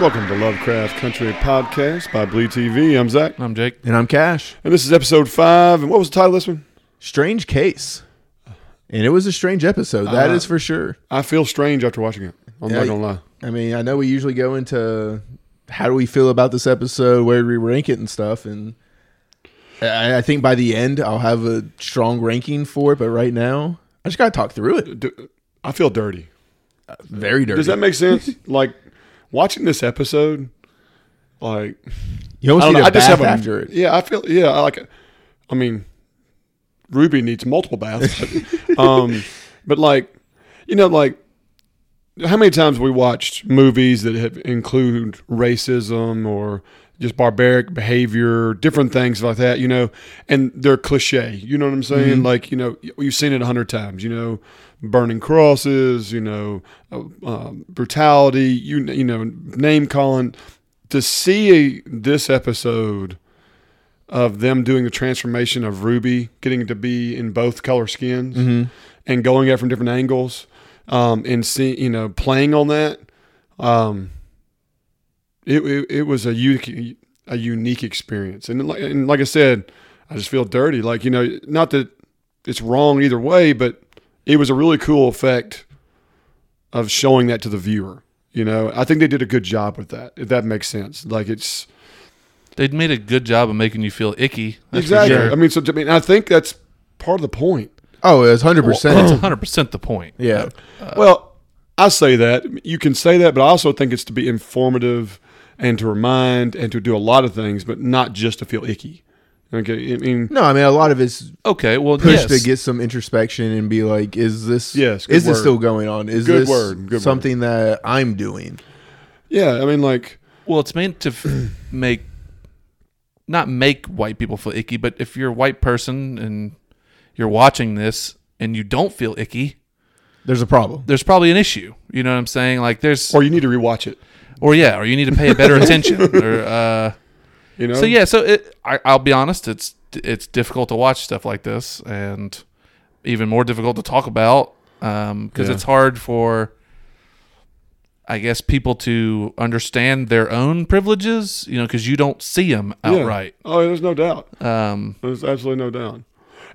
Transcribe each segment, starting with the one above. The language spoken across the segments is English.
Welcome to Lovecraft Country Podcast by Bleed TV. I'm Zach, I'm Jake. And I'm Cash. and this is episode five. And what was the title of this one? Strange case. And it was a strange episode. That Uh, is for sure. I feel strange after watching it. I'm not gonna lie. I mean, I know we usually go into how do we feel about this episode, where do we rank it and stuff. And I, I think by the end, I'll have a strong ranking for it. But right now, I just got to talk through it. I feel dirty. Very dirty. Does that make sense? like watching this episode, like you I almost don't need know. a I just bath have a, after it. Yeah, I feel. Yeah, I like it. I mean, Ruby needs multiple baths. But, um, but like, you know, like how many times we watched movies that have include racism or just barbaric behavior, different things like that, you know, and they're cliche. You know what I'm saying? Like, you know, you've seen it a hundred times. You know, burning crosses. You know, uh, um, brutality. You you know, name calling. To see this episode of them doing the transformation of Ruby, getting to be in both color skins and going at it from different angles, um, and see you know playing on that. Um, it, it it was a unique a unique experience, and like, and like I said, I just feel dirty. Like you know, not that it's wrong either way, but it was a really cool effect of showing that to the viewer. You know, I think they did a good job with that. If that makes sense, like it's They'd made a good job of making you feel icky. That's exactly. sure. I mean, so I mean, I think that's part of the point. Oh, it's hundred percent. It's 100% the point. Yeah. Uh, well, I say that you can say that, but I also think it's to be informative and to remind and to do a lot of things, but not just to feel icky. Okay, I mean, No, I mean a lot of it's Okay, well, push yes. to get some introspection and be like, is this Yes, good is this still going on? Is Good this word, good word. something that I'm doing? yeah, I mean, like, well, it's meant to f- make, not make white people feel icky, but if you're a white person and you're watching this and you don't feel icky, There's a problem. there's probably an issue. You know what I'm saying? Like there's, or you need to rewatch it. or yeah, or you need to pay a better attention. Or uh, You know, so yeah, so it, I, I'll be honest, it's it's difficult to watch stuff like this, and even more difficult to talk about because Yeah. it's hard for, I guess, people to understand their own privileges. You know, because you don't see them Yeah. outright. Oh, there's no doubt. Um, There's absolutely no doubt.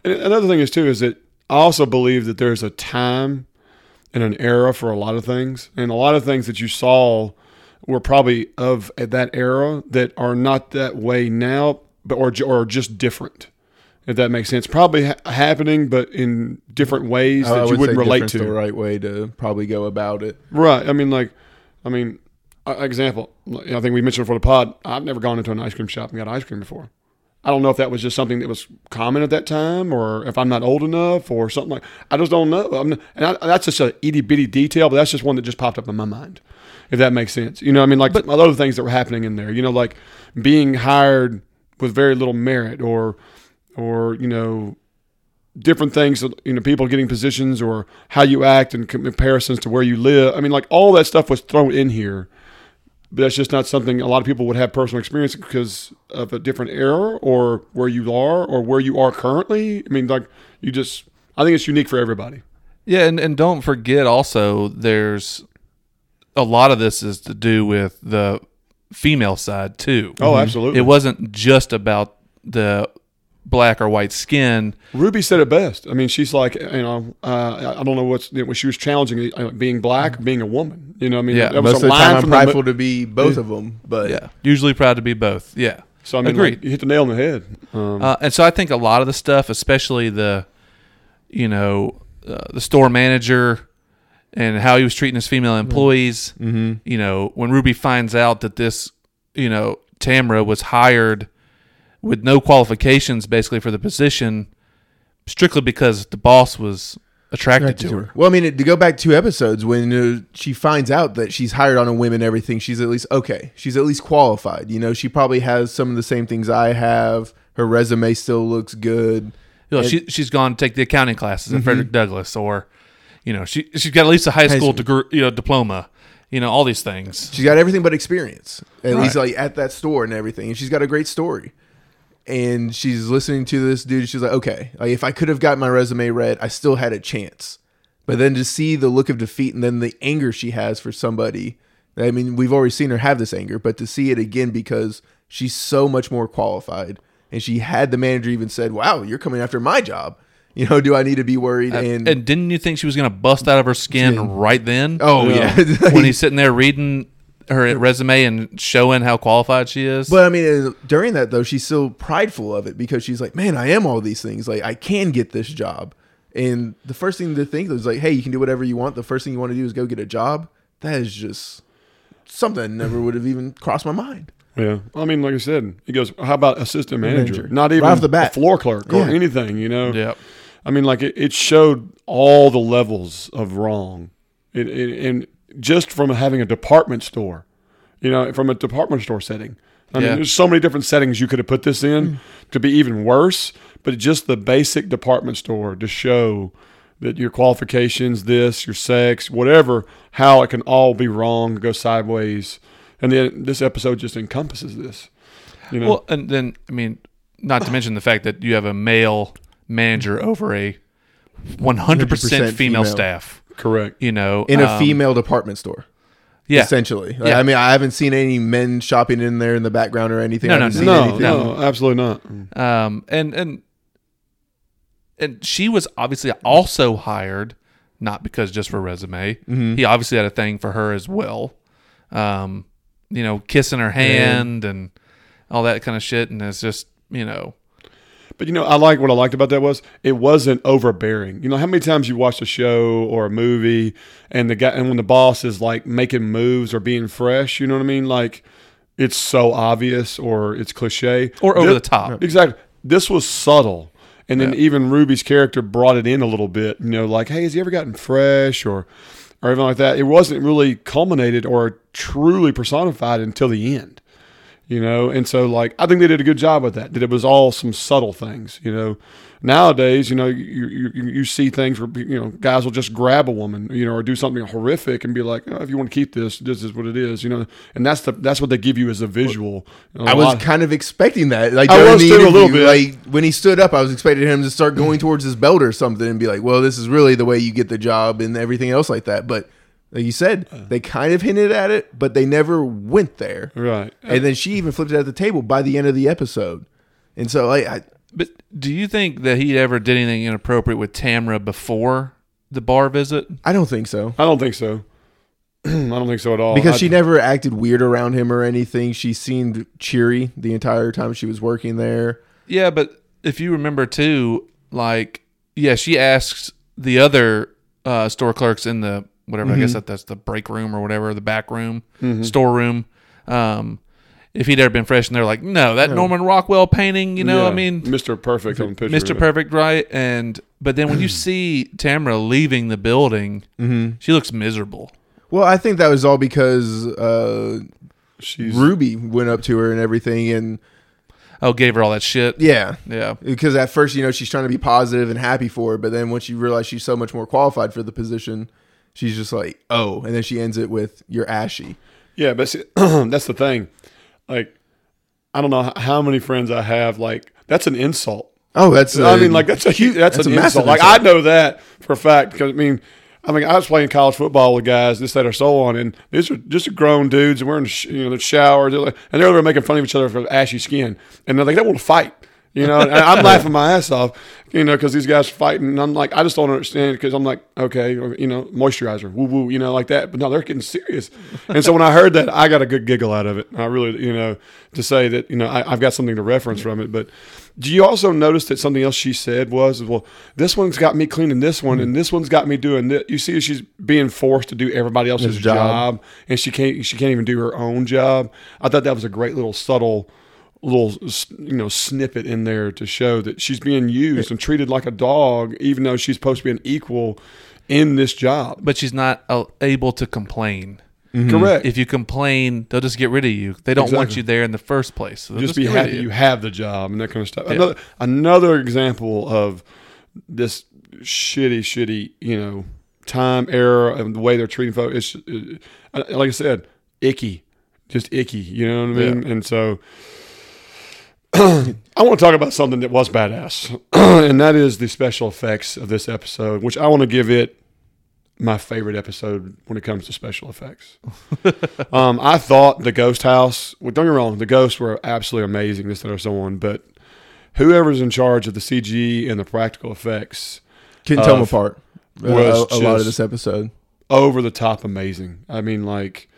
And another thing is too is that I also believe that there's a time and an era for a lot of things, and a lot of things that you saw were probably of that era that are not that way now, but or or just different. If that makes sense, probably ha- happening, but in different ways that you would wouldn't say relate to. the right way to probably go about it. Right. I mean, like, I mean, example. I think we mentioned before the pod. I've never gone into an ice cream shop and got ice cream before. I don't know if that was just something that was common at that time, or if I'm not old enough, or something like. I just don't know. Not, and I, that's just a itty bitty detail, but that's just one that just popped up in my mind. If that makes sense, you know, I mean, like a lot of things that were happening in there, you know, like being hired with very little merit, or, or you know, different things, you know, people getting positions or how you act in comparisons to where you live. I mean, like all that stuff was thrown in here, but that's just not something a lot of people would have personal experience because of a different era or where you are or where you are currently. I mean, like you just, I think it's unique for everybody. yeah, and and don't forget also, there's a lot of this is to do with the female side too. Oh, mm-hmm. absolutely. It wasn't just about the black or white skin. Ruby said it best. I mean, she's like, you know, uh, I don't know what's, you know, she was challenging uh, being black, being a woman. You know, I mean, Yeah, that was Most a of the line time, I'm from the to be both of them, but Yeah, usually proud to be both. Yeah. So I mean, Agreed. like, you hit the nail on the head. Um, Uh, and so I think a lot of the stuff, especially the, you know, uh, the store manager and how he was treating his female employees. Mm-hmm. You know, when Ruby finds out that this, you know, Tamara was hired with no qualifications basically for the position, strictly because the boss was attracted to her. Well, I mean, to go back two episodes, when uh, she finds out that she's hired on a whim and everything, she's at least okay. She's at least qualified. You know, she probably has some of the same things I have. Her resume still looks good. You know, she she's gone to take the accounting classes at Frederick Douglass, or you know, she she's got at least a high school school. degree, you know, diploma, you know, all these things. She's got everything but experience, at least like at that store and everything. And she's got a great story. And she's listening to this dude. She's like, okay, like if I could have got my resume read, I still had a chance. But then to see the look of defeat and then the anger she has for somebody, I mean, we've already seen her have this anger, but to see it again because she's so much more qualified. And she had the manager even said, wow, you're coming after my job. You know, do I need to be worried? And, And didn't you think she was going to bust out of her skin right then? oh, yeah. when he's sitting there reading her resume and showing how qualified she is. But I mean, uh, during that though, she's still prideful of it because she's like, "Man, I am all these things. Like, I can get this job." And the first thing to think is like, "Hey, you can do whatever you want. The first thing you want to do is go get a job." That is just something that never would have even crossed my mind. Yeah, I mean, like I said, he goes, "How about assistant manager? Manager. Not Right even off the bat. a floor clerk or Yeah. anything." You know. yep. I mean, like it, it showed all the levels of wrong, it, it, and just from having a department store, you know, from a department store setting. I Yeah. mean, there's so many different settings you could have put this in to be even worse. But just the basic department store to show that your qualifications, this, your sex, whatever, how it can all be wrong, go sideways, and then this episode just encompasses this. You know, Well, and then I mean, not to mention the fact that you have a male manager over a 100% 100% female, female. staff. Correct. You know, In a um, female department store, yeah, essentially. Like, Yeah. I mean, I haven't seen any men shopping in there in the background or anything. No, I no, No, anything. no, absolutely not. um, and and and she was obviously also hired not because just for resume. Mm-hmm. He obviously had a thing for her as well. Um, you know, kissing her hand and all that kind of shit, and it's just you know, But you know, I like what I liked about that was it wasn't overbearing. You know, how many times you watch a show or a movie and the guy and when the boss is like making moves or being fresh, you know what I mean? Like it's so obvious or it's cliche or over Thi- the top. Exactly. This was subtle. And then even Ruby's character brought it in a little bit, you know, like, hey, has he ever gotten fresh or or anything like that? It wasn't really culminated or truly personified until the end you know and so like i think they did a good job with that that it was all some subtle things you know nowadays you know you you, you see things where you know guys will just grab a woman you know or do something horrific and be like oh, if you want to keep this this is what it is you know and that's the that's what they give you as a visual I was kind of expecting that. Like I was too, a little bit. Like when he stood up, I was expecting him to start going towards his belt or something and be like, "Well, this is really the way you get the job and everything else like that." But like you said, they kind of hinted at it, but they never went there. right And then she even flipped it at the table by the end of the episode. And so like, I, But do you think that he ever did anything inappropriate with Tamara before the bar visit? I don't think so. i don't think so i don't think so at all Because I- she never acted weird around him or anything. She seemed cheery the entire time she was working there. Yeah, but if you remember too, like yeah, she asks the other uh, store clerks in the whatever I guess that that's the break room or whatever, the back room, storeroom. Um, if he'd ever been fresh, and they're like, no, that Norman Rockwell painting, you know, Yeah, I mean, mr perfect on picture Mr. Perfect, right? And but then when you see Tamara leaving the building, she looks miserable. Well, I think that was all because uh, she's Ruby went up to her and everything, and Oh, gave her all that shit. yeah, Yeah. because at first you know she's trying to be positive and happy for it, but then once you realize she's so much more qualified for the position, she's just like, oh, and then she ends it with "you're ashy." Yeah, but see, that's the thing. Like, I don't know how many friends I have. Like, that's an insult. Oh, that's I mean, like that's a huge. That's, that's an insult. Like insult. I know that for a fact because I mean, I mean, I was playing college football with guys, this, that, or so on, and these are just grown dudes, and we're in you know the shower, they're like- and they're making fun of each other for ashy skin, and they're like they want to fight. You know, I'm laughing my ass off, you know, because these guys are fighting. And I'm like, I just don't understand because I'm like, okay, you know, moisturizer, woo woo, you know, like that. But no, they're getting serious. And so when I heard that, I got a good giggle out of it. I really, you know, to say that, you know, I, I've got something to reference from it. But do you also notice that something else she said was, well, this one's got me cleaning this one, and this one's got me doing this. You see, she's being forced to do everybody else's job. job, and she can't. She can't even do her own job. I thought that was a great little subtle little you know snippet in there to show that she's being used and treated like a dog even though she's supposed to be an equal in this job But she's not uh, able to complain. Mm-hmm. correct If you complain, they'll just get rid of you. They don't want you there in the first place. So they'll just be get rid of happy you. you have the job and that kind of stuff another, another example of this shitty shitty you know time era and the way they're treating folks. It's it, like I said, icky, just icky. You know what I mean? And so. I want to talk about something that was badass, and that is the special effects of this episode, which I want to give it my favorite episode when it comes to special effects. um, I thought the Ghost House. Well, don't get me wrong, the ghosts were absolutely amazing. This and so on, but whoever's in charge of the CG and the practical effects, Can't tell them apart. uh, was a, a lot of this episode. over the top amazing. I mean, like,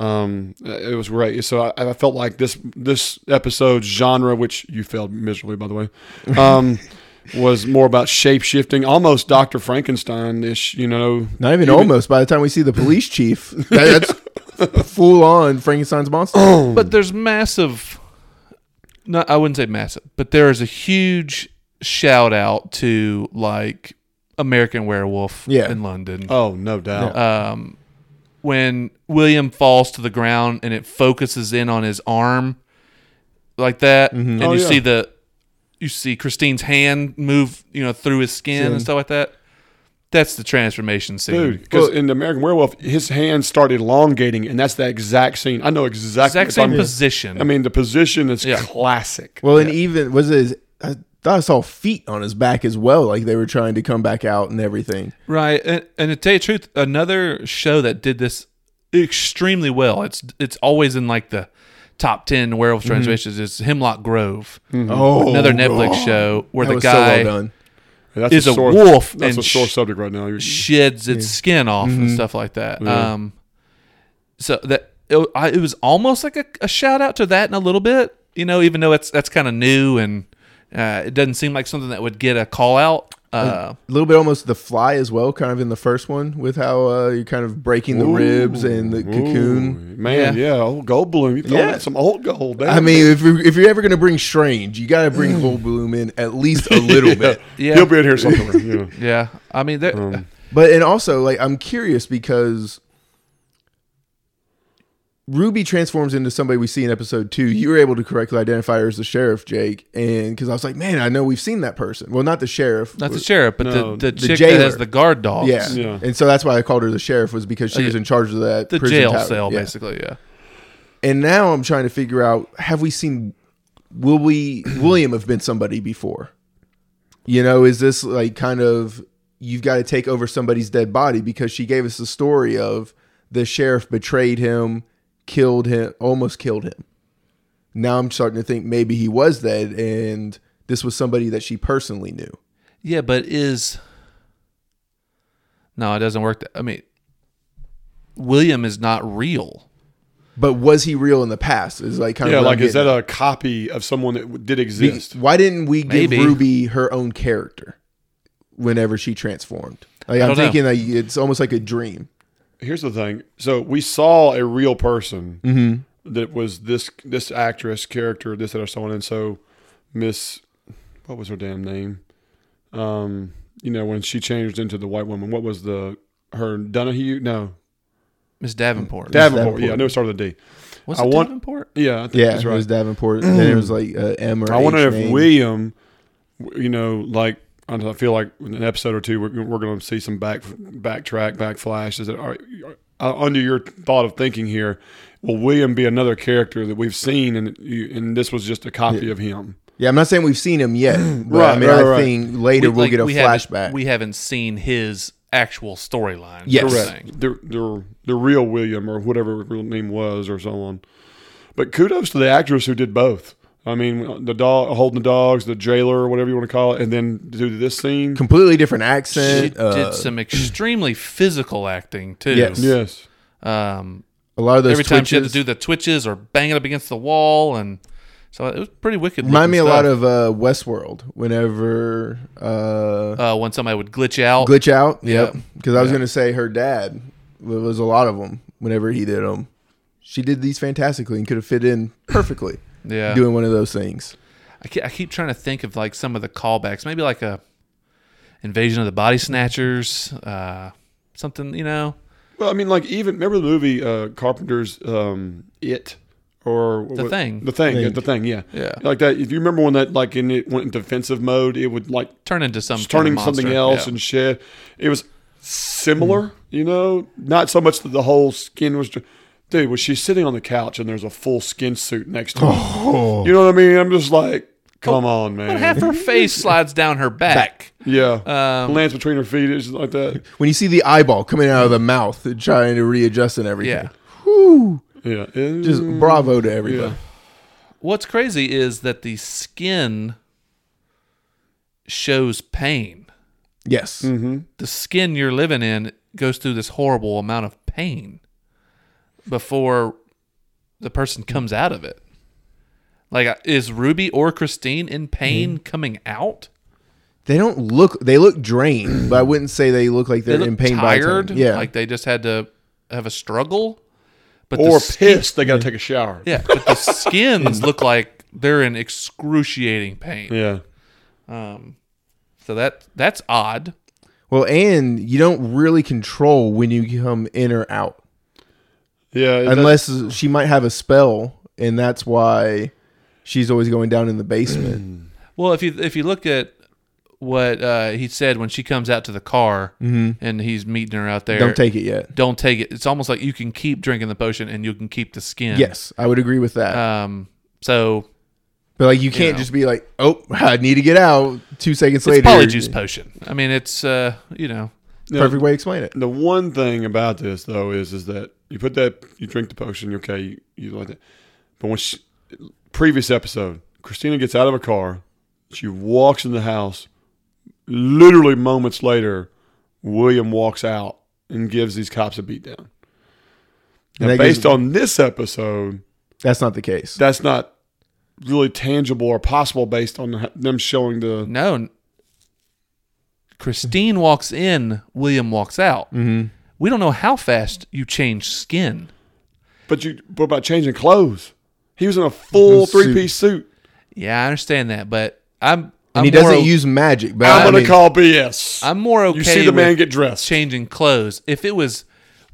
um, it was great. So I, I felt like this this episode's genre, which you failed miserably, by the way, um, was more about shape shifting, almost Doctor Frankenstein ish. You know, Not even, almost. By the time we see the police chief, that, that's full on Frankenstein's monster. But there's massive. Not, I wouldn't say massive, but there is a huge shout out to like American Werewolf Yeah. in London. Oh, no doubt. Um, when William falls to the ground and it focuses in on his arm like that, mm-hmm. and Oh, you yeah. see the you see Christine's hand move, you know, through his skin Skin. and stuff like that. That's the transformation scene. Dude, because Well- in the American Werewolf, his hand started elongating, and that's the exact scene. I know exactly. exact same you're position. I mean, the position is Yeah. classic. Well, and even was it? Uh, His, I thought I saw feet on his back as well, like they were trying to come back out and everything. Right, and, and to tell you the truth, another show that did this extremely well. It's it's always in like the top ten werewolf mm-hmm. transformations. Is Hemlock Grove, mm-hmm. Oh, another Netflix God. show where That the was so guy well done. That's is a sore, wolf That's and a sore subject right now. You're- sheds its skin off and mm-hmm. stuff like that. Yeah. Um, so that it, I, it was almost like a, a shout out to that in a little bit, you know, even though it's that's kind of new and uh, it doesn't seem like something that would get a call out. Uh, A little bit almost the fly as well, kind of in the first one with how uh, you're kind of breaking the ribs and the cocoon. Ooh, man, yeah, old Goldblum. You throwing Yeah. some old gold. Damn. I mean, if you're, if you're ever going to bring Strange, you got to bring Goldblum in at least a little bit. yeah, he'll be in here somewhere. Yeah. yeah. I mean, Um, But and also like I'm curious because Ruby transforms into somebody we see in episode two. You were able to correctly identify her as the sheriff, Jake, and because I was like, man, I know we've seen that person. Well, not the sheriff, not the sheriff, but No, the, the, the chick jailer. that has the guard dogs. yeah. Yeah. and so that's why I called her the sheriff was because she Oh, was in charge of that the prison jail tower. cell, Yeah. basically. Yeah. And now I'm trying to figure out: have we seen? Will we William have been somebody before? You know, is this like kind of you've got to take over somebody's dead body because she gave us the story of the sheriff betrayed him, killed him, almost killed him. Now I'm starting to think maybe he was dead and this was somebody that she personally knew. Yeah, but is no, it doesn't work. That, I mean, William is not real. But was he real in the past? Is like kind Yeah, of what like is that getting a copy of someone that did exist? Why didn't we give Maybe. Ruby her own character whenever she transformed? Like I'm don't know. thinking like it's almost like a dream. Here's the thing. So we saw a real person Mm-hmm. that was this this actress character, this that or someone, and so Miss, what was her damn name? Um, you know when she changed into the white woman. What was the her Donahue? No, Miss Davenport. Davenport. Davenport. Yeah, I know it started with a D. was I it want- Davenport? Yeah, I think Yeah, that's it was Davenport. and then it was like uh, M or I wonder H if name. William, you know, like I don't know, I feel like in an episode or two, we're, we're going to see some back backtrack, back flashes. That are, uh, under your thought of thinking here, will William be another character that we've seen, and and this was just a copy of him? Yeah, I'm not saying we've seen him yet, but Right, I mean, right, I right. think later We- we'll like, get a we haven't- flashback. We haven't seen his actual storyline. Yes. sort Correct. The, the the real William or whatever her real name was, or so on. But kudos to the actress who did both. I mean, the dog holding the dogs, the jailer, whatever you want to call it, and then do this scene. Completely different She accent. uh, did some extremely physical acting too. Yes. Yes. Um, a lot of those every time she had to do the twitches or bang it up against the wall, and so it was pretty wicked. Remind me a lot of uh, Westworld. Whenever uh, uh, when somebody would glitch out. glitch out, yep. Yeah. Because I was Yeah. going to say her dad there was a lot of them. Whenever he did them, she did these fantastically and could have fit in perfectly yeah, doing one of those things. I keep, I keep trying to think of like some of the callbacks, maybe like a Invasion of the Body Snatchers, uh, something you know. Well, I mean, like even remember the movie uh, Carpenter's um, It or The what- Thing. the thing, yeah, Thing. the thing, yeah, Yeah. like that. If you remember when that like in it went in defensive mode, it would like Turn into some turning kind of something else Yeah. and shit. It was similar. You know, not so much that the whole skin was. ju- Dude, was she sitting on the couch and there's a full skin suit next to her? Oh, You know what I mean? I'm just like, come on, man. But half her face slides down her back. yeah, Um, lands between her feet, it's like that. when you see the eyeball coming out of the mouth, trying to readjust and everything. Yeah. Whew. Yeah, Just bravo to everybody. yeah. What's crazy is that the skin shows pain. Yes. The skin you're living in goes through this horrible amount of pain before the person comes out of it. Like, uh, is Ruby or Christine in pain coming out? They don't look. They look drained, but I wouldn't say they look like They they're look in pain. by time- tired. Yeah. like they just had to have a struggle. But the Or skin- pissed, they got to take a shower. Yeah, but the skins look like they're in excruciating pain. Yeah. Um, so that that's odd. well, and you don't really control when you come in or out, Yeah. that- unless she might have a spell, and that's why she's always going down in the basement. Well, if you if you look at what uh, he said when she comes out to the car and he's meeting her out there, don't take it yet. don't take it. It's almost like you can keep drinking the potion and you can keep the skin. Yes, I would agree with that. Um. So but like, you can't know. just be like, "Oh, I need to get out." Two seconds it's later, polyjuice potion. I mean, it's uh, you know, Yeah. Perfect way to explain it. The one thing about this though is is that you put that you drink the potion, you're okay, you, you like that. But when she, previous episode, Christina gets out of a car, she walks in the house. Literally moments later, William walks out and gives these cops a beat down. Now, based gives- on this episode, That's not the case. that's not really tangible or possible based on them showing the. no. Christine walks in, William walks out. Mm-hmm. We don't know how fast you change skin. But you, what about changing clothes? He was in a full three piece suit. Yeah, I understand that, but I'm. I'm and he doesn't o- use magic. But I'm I gonna mean, call BS. I'm more okay. you see the man get dressed. changing clothes. If it was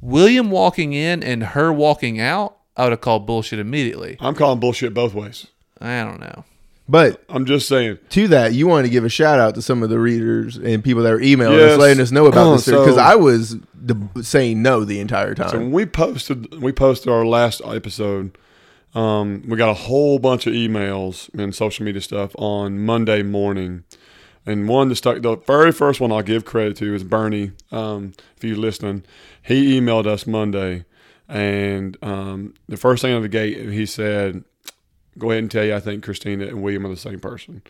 William walking in and her walking out, I would have called bullshit immediately. I'm calling bullshit both ways. I don't know. But I'm just saying. to that, you want to give a shout out to some of the readers and people that are emailing Yes. us, letting us know about this So- because I was saying no the entire So time. when we posted, we posted our last episode. Um, we got a whole bunch of emails and social media stuff on Monday morning, and one to stuck. The very first one I'll give credit to is Bernie. Um, if you're listening, he emailed us Monday, and um, the first thing out of the gate he said, "Go ahead and tell you, I think Christina and William are the same person."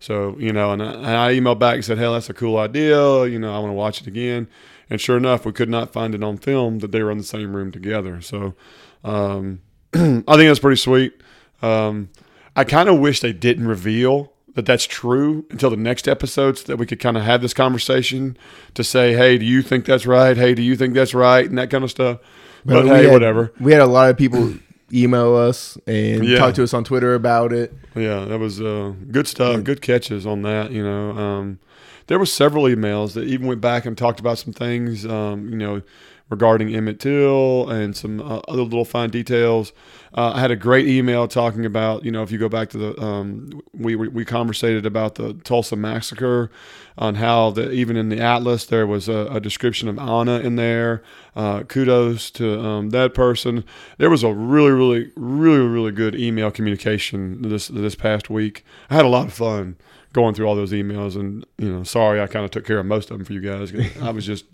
So you know, and I, and I emailed back and said, "Hell, that's a cool idea. You know, I want to watch it again." And sure enough, we could not find it on film that they were in the same room together. So um, I think that's pretty sweet. Um, I kind of wish they didn't reveal that that's true until the next episode, so that we could kind of have this conversation to say, "Hey, do you think that's right? Hey, do you think that's right?" and that kind of stuff. But, we hey, had- whatever. We had a lot of people email us and Yeah. talk to us on Twitter about it. Yeah, that was uh, good stuff. Good catches on that. You know, um, there were several emails that even went back and talked about some things. Um, you know, regarding Emmett Till and some uh, other little fine details. Uh, I had a great email talking about, you know, if you go back to the, um, we, we, we conversated about the Tulsa massacre on how the, even in the Atlas, there was a, a description of Anna in there. Uh, kudos to um, that person. There was a really, really, really, really good email communication this, this past week. I had a lot of fun going through all those emails and you know sorry i kind of took care of most of them for you guys i was just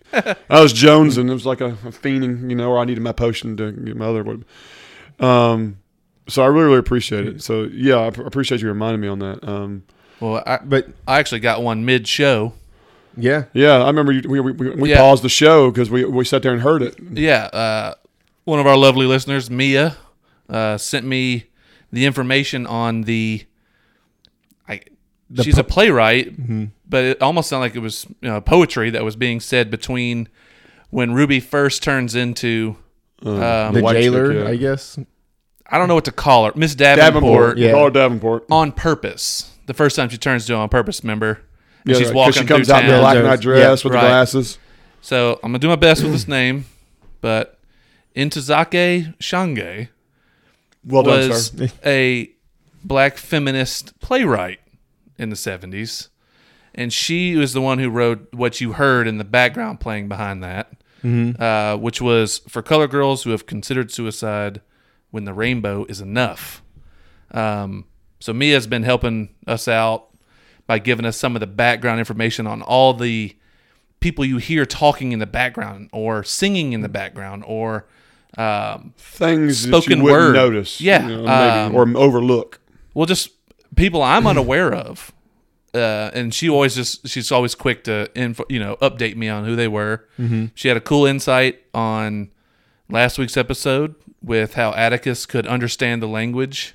i was jones and it was like a, a fiending you know where i needed my potion to get my other one um so i really really appreciate it so yeah i appreciate you reminding me on that um Well, I, But I actually got one mid show. yeah, yeah i remember you, we, we, we, we Yeah. paused the show because we, we sat there and heard it Yeah, uh, one of our lovely listeners, Mia, uh, sent me the information on the. I, she's a playwright, but it almost sounded like it was you know, poetry that was being said between when Ruby first turns into. Um, the white chick, jailer, yeah. I guess. I don't know what to call her, Miss davenport Davenport, Yeah. call her davenport on purpose. The first time she turns to on purpose, remember? And yeah, she's 'cause walking she comes through out in the town. black night dress with Right. the glasses So I'm gonna do my best with this name, but Ntozake Shange well done was sir a black feminist playwright in the 70s. and she was the one who wrote what you heard in the background playing behind that, uh, which was for color girls who have considered suicide when the rainbow is enough. Um, so Mia's been helping us out by giving us some of the background information on all the people you hear talking in the background or singing in the background or um, Things that Spoken you wouldn't word. notice, Yeah, you know, um, or overlook. well just people i'm unaware of uh, and she always just she's always quick to info, you know update me on who they were. She had a cool insight on last week's episode with how atticus could understand the language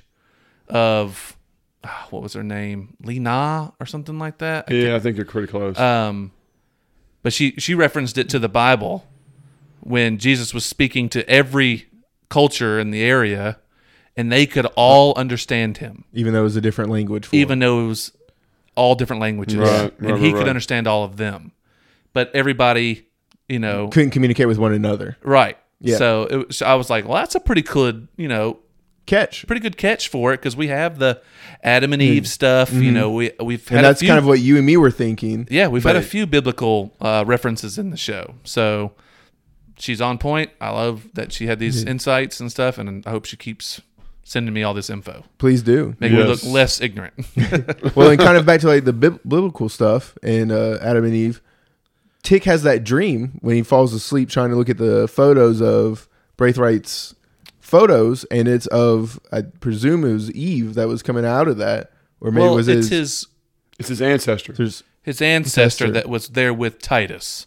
of ah, what was her name? Lena or something like that? Yeah, I think you're pretty close. um, but she she referenced it to the Bible when Jesus was speaking to every culture in the area, and they could all understand him, Even though it was a different language. For even though it was all different languages, Right, and right, he right, could understand all of them. But everybody, you know, couldn't communicate with one another. right? Yeah. So it was, I was like, well, that's a pretty good, you know, Catch. pretty good catch for it because we have the Adam and Eve stuff. You know, we we've had Mm-hmm. And that's a few, kind of what you and me were thinking. Yeah, we've had a few biblical uh, references in the show. So she's on point. I love that she had these insights and stuff, and I hope she keeps sending me all this info. Please do. Make me look less ignorant. well, and kind of back to like the biblical stuff and uh, Adam and Eve. Tick has that dream when he falls asleep trying to look at the photos of Braithwhite's photos, and it's of I presume it was Eve that was coming out of that, or maybe well, it was it's his. his it's his ancestor. there's his ancestor Ancestor. that was there with Titus.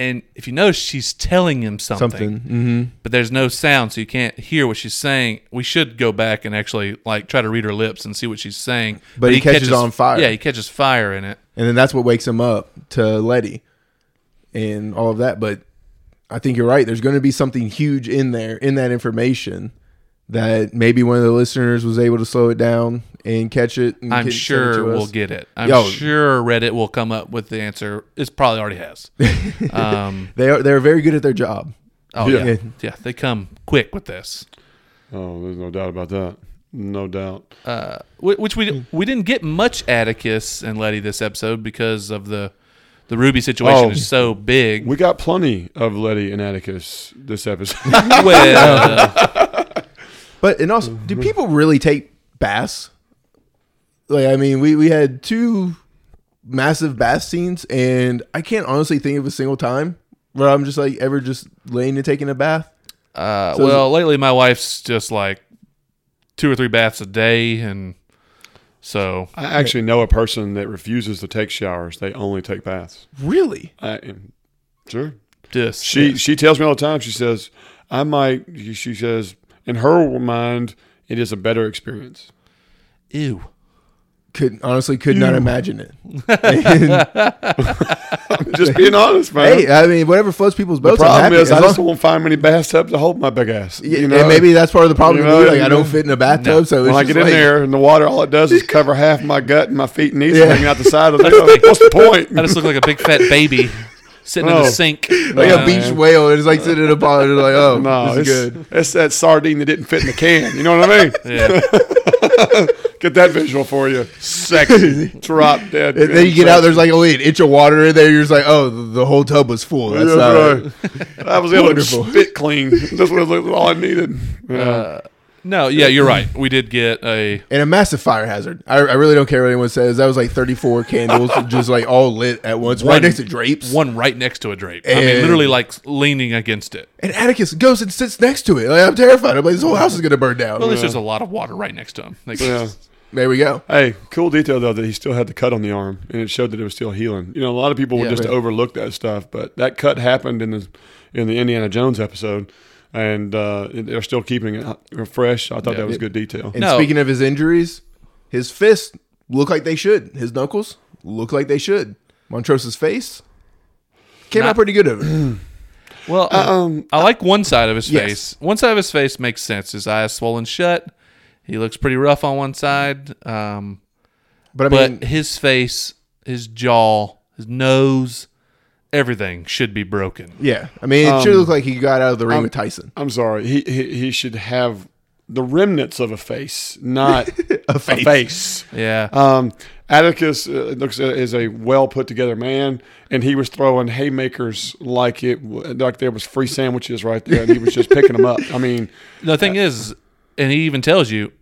And if you notice, she's telling him something, something. hmm but there's no sound, so you can't hear what she's saying. We should go back and actually like try to read her lips and see what she's saying. But he catches on fire. Yeah, he catches fire in it. And then that's what wakes him up to Leti and all of that. But I think you're right. There's going to be something huge in there, in that information, that maybe one of the listeners was able to slow it down and catch it. And I'm get- send it sure we'll get it. I'm Yo. sure Reddit will come up with the answer. It probably already has. Um, They are they're very good at their job. oh Yeah. yeah. yeah, They come quick with this. Oh, there's no doubt about that. No doubt. Uh, which we we didn't get much Atticus and Leti this episode because of the the Ruby situation Oh. is so big. We got plenty of Leti and Atticus this episode. well, But and also, Mm-hmm. do people really take baths? Like, I mean, we we had two massive bath scenes, and I can't honestly think of a single time where I'm just like ever just laying and taking a bath. uh, So is well, lately my wife's just like two or three baths a day, and so I actually know a person that refuses to take showers. They only take baths. Really? I, sure. Yes. She she tells me all the time. She says, "I might." She says, in her mind, it is a better experience. ew. Could honestly could not imagine it. And, Just being honest, man. hey, I mean, whatever floats people's the boats. I'm problem happy. is, As I long- just won't find many bathtubs to hold my big ass. Yeah, you know? and maybe that's part of the problem. You know. Like I don't fit in a bathtub, No. so when it's I just get in like- there and the water, all it does is cover half my gut and my feet and knees Yeah. hanging out the side of the thing. What's the point? I just look like a big fat baby sitting in Oh. the sink. like Uh, a beach whale, and it's like sitting in a pond. And like, oh, No, this it's, is good. it's that sardine that didn't fit in the can. You know what I mean? Yeah. Get that visual for you. Sexy. Drop dead. And then you get out, there's like only an inch of water in there. You're just like, oh, the the whole tub was full. That's That's not right. I was able Wonderful. to spit clean. That's what all I needed. Yeah. Uh, no, yeah, you're right. We did get a And a massive fire hazard. I, I really don't care what anyone says. That was like 34 candles, just like all lit at once, right next to drapes. one right next to a drape. I mean, And- literally like leaning against it. And Atticus goes and sits next to it. Like, I'm terrified. I'm like, this whole house is gonna burn down. Well, at least there's a lot of water right next to him. Like, yeah. there we go. Hey, cool detail though that he still had the cut on the arm, and it showed that it was still healing. You know, a lot of people would Yeah. just Right. overlook that stuff, but that cut happened in the in the Indiana Jones episode, and uh, they're still keeping it fresh. I thought Yeah. that was good detail. And No. speaking of his injuries, his fists look like they should. His knuckles look like they should. Montrose's face came Not- out pretty good of it. well, Um, I like one side of his Yes. face. One side of his face makes sense. His eyes swollen shut. He looks pretty rough on one side. Um, But I but mean, his face, his jaw, his nose, everything should be broken. yeah. I mean, it Um, should look like he got out of the ring um, with Tyson. I'm sorry. He, he he should have the remnants of a face, not a face. face. Yeah. Um, Atticus uh, looks uh, is a well put together man, and he was throwing haymakers like it like there was free sandwiches right there, and he was just picking them up. I mean, the thing is, and he even tells you,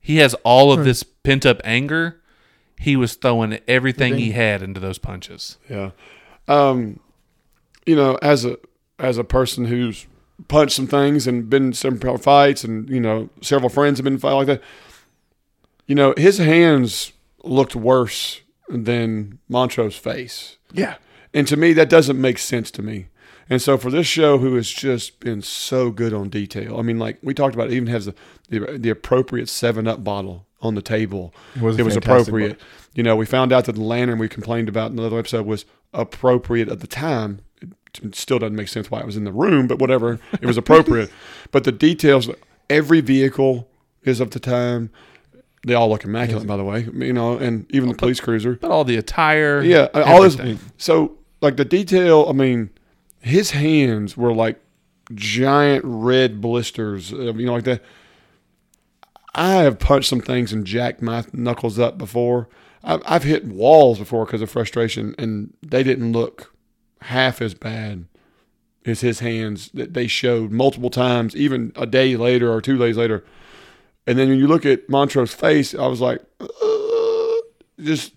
he has all of this pent up anger. He was throwing everything he had into those punches. yeah, um, you know, as a as a person who's punched some things and been in several fights, and you know, several friends have been in fight like that. You know, his hands looked worse than Montrose' face. Yeah. And to me, that doesn't make sense to me. And so for this show, who has just been so good on detail, I mean, like we talked about, it even has the the, the appropriate Seven Up bottle on the table. It was it was appropriate. You know, we found out that the lantern we complained about in another episode was appropriate at the time. It still doesn't make sense why it was in the room, but whatever, it was appropriate. but the details, every vehicle is of the time. They all look immaculate, by the way. You know, and even the police cruiser. But all the attire, Yeah, all this. everything. So, like the detail. I mean, his hands were like giant red blisters. uh, You know, like that. I have punched some things and jacked my knuckles up before. I've, I've hit walls before because of frustration, and they didn't look half as bad as his hands that they showed multiple times, even a day later or two days later. And then when you look at Montrose's face, I was like, uh, just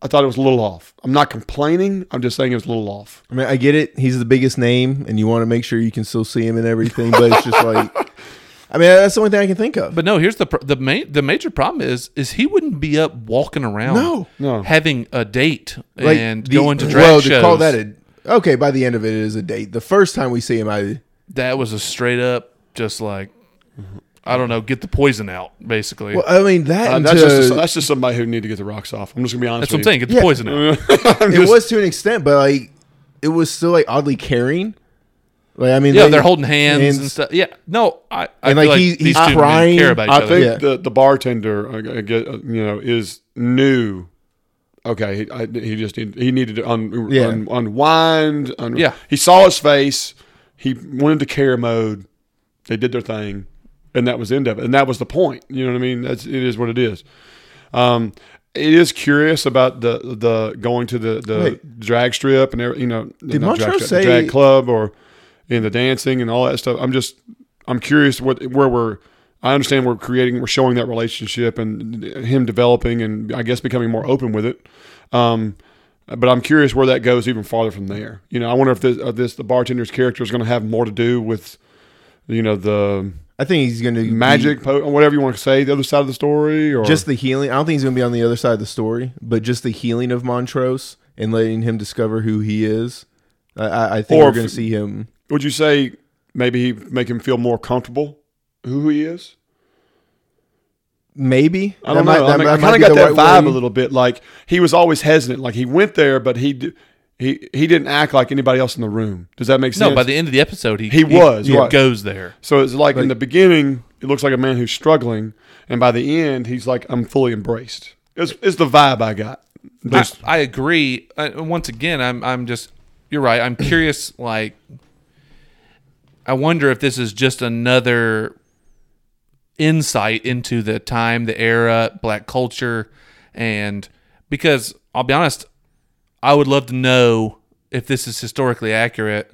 I thought it was a little off. I'm not complaining. I'm just saying it was a little off. I mean, I get it. He's the biggest name, and you want to make sure you can still see him and everything. But it's just like, I mean, that's the only thing I can think of. But no, here's the pr- the main the major problem is is he wouldn't be up walking around, No. No. having a date like and the- going to drag well, shows. to call that a okay. By the end of it, it is a date. The first time we see him, I that was a straight up just like I don't know, get the poison out basically. well, I mean that. Uh, and that's to- just that's just somebody who need to get the rocks off. I'm just gonna be honest. That's what I'm with saying. Get the Yeah. poison out. I'm it just- was to an extent, but like it was still like oddly caring. Like I mean, Yeah, they- they're holding hands and, and- stuff. Yeah, no, I, I And, feel like, like he- he's crying. care about each I other. think Yeah. the the bartender, I, I get, uh, you know, is new. Okay, he, I, he just need, he needed to un, Yeah. un, unwind. Un, Yeah. he saw his face. He went into care mode. They did their thing, and that was the end of it. And that was the point. You know what I mean? That's it is what it is. Um, it is curious about the the going to the the Wait. drag strip and you know Did not Montrose strip, the say- drag club or in the dancing and all that stuff. I'm just I'm curious what where we're. I understand we're creating, we're showing that relationship and him developing and I guess becoming more open with it. Um, but I'm curious where that goes even farther from there. You know, I wonder if this, uh, this the bartender's character is going to have more to do with, you know, the I think he's going to magic, po- or whatever you want to say, the other side of the story, or just the healing. I don't think he's going to be on the other side of the story, but just the healing of Montrose and letting him discover who he is. I, I, I think we're going to see him. Would you say maybe he make him feel more comfortable who he is? Maybe I don't That might- know. that I, mean, I kind of got that right vibe way. a little bit. Like he was always hesitant. Like he went there, but he d- he he didn't act like anybody else in the room. Does that make sense? No, by the end of the episode, he He was, right. goes there. So it's like, in the beginning, it looks like a man who's struggling, and by the end, he's like, I'm fully embraced. It's, it's the vibe I got. I, I agree. Uh, once again, I'm I'm just you're right. I'm curious. Like, I wonder if this is just another insight into the time, the era, black culture, and because I'll be honest, I would love to know if this is historically accurate.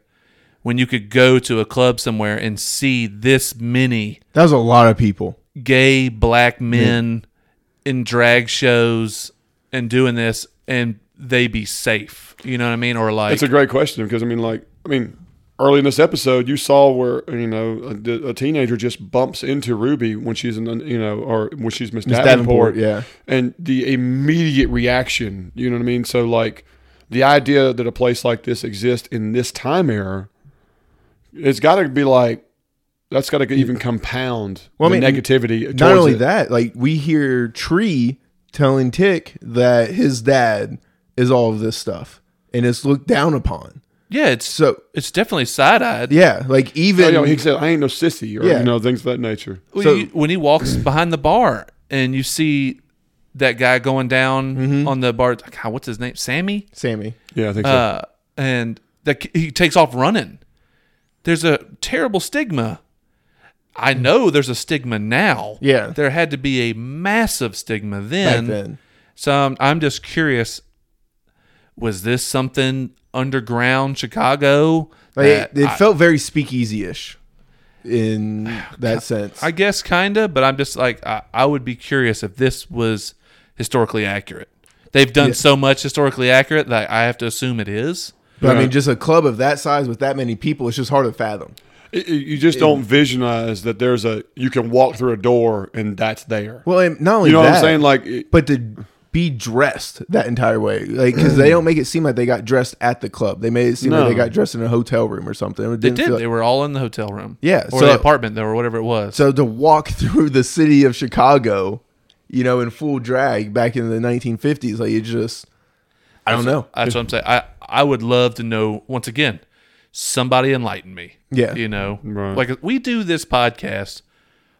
When you could go to a club somewhere and see this many That was a lot of people. gay black men in drag shows and doing this and they be safe you know what i mean or like it's a great question because, I mean, like, I mean, early in this episode, you saw where, you know, a, a teenager just bumps into Ruby when she's in, you know, or when she's Miss Davenport. Davenport, yeah. And the immediate reaction, you know what I mean? So, like, the idea that a place like this exists in this time era, it's got to be like, that's got to mm. even compound Well, I the mean, negativity. Not only it. that, like we hear Tree telling Tick that his dad is all of this stuff and it's looked down upon. Yeah it's So it's definitely side-eyed yeah, like Oh, even you know, he said, "I ain't no sissy," or Yeah. you know, things of that nature. Well, so- you- when he walks behind the bar and you see that guy going down Mm-hmm. on the bar God, what's his name sammy Sammy. Yeah, I think so. uh, and that he takes off running there's a terrible stigma I know there's a stigma now. Yeah. There had to be a massive stigma back then. then. So I'm, I'm just curious was this something underground Chicago? Like, it, it I- felt very speakeasy ish in that sense. I guess kind of, but I'm just like I, I would be curious if this was historically accurate. They've done Yeah. so much historically accurate that I have to assume it is. but I mean, just a club of that size with that many people, it's just hard to fathom. It- it- you just don't visualize that there's a you can walk through a door and that's there. Well, and not only you know that, what I'm saying? Like, but to be dressed that entire way, like because they don't make it seem like they got dressed at the club. They made it seem like they got dressed in a hotel room or something. It They didn't did. feel they were all in the hotel room. Yeah, Or so- the apartment there or whatever it was. so to walk through the city of Chicago, you know, in full drag back in the 1950s, like it just, I don't know. That's what I'm saying. I, I would love to know once again, somebody enlighten me. Yeah. You know, Right. like we do this podcast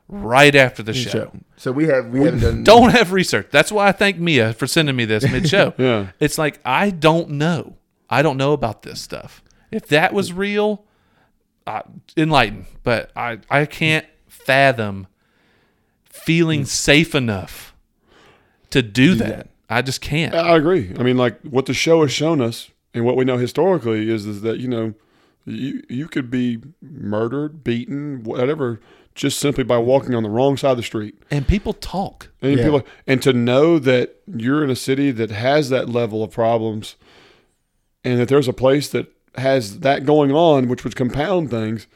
right after the show. show. So we have we haven't done Don't have research. That's why I thank Mia for sending me this mid show. Yeah. It's like I don't know. I don't know about this stuff. If that was real, uh, enlighten. But I I can't fathom feeling safe enough to do that. I just can't. I agree. I mean, like what the show has shown us and what we know historically is, is that you know you you could be murdered, beaten, whatever, just simply by walking on the wrong side of the street. And people talk. And Yeah. people, and to know that you're in a city that has that level of problems, and that there's a place that has that going on, which would compound things.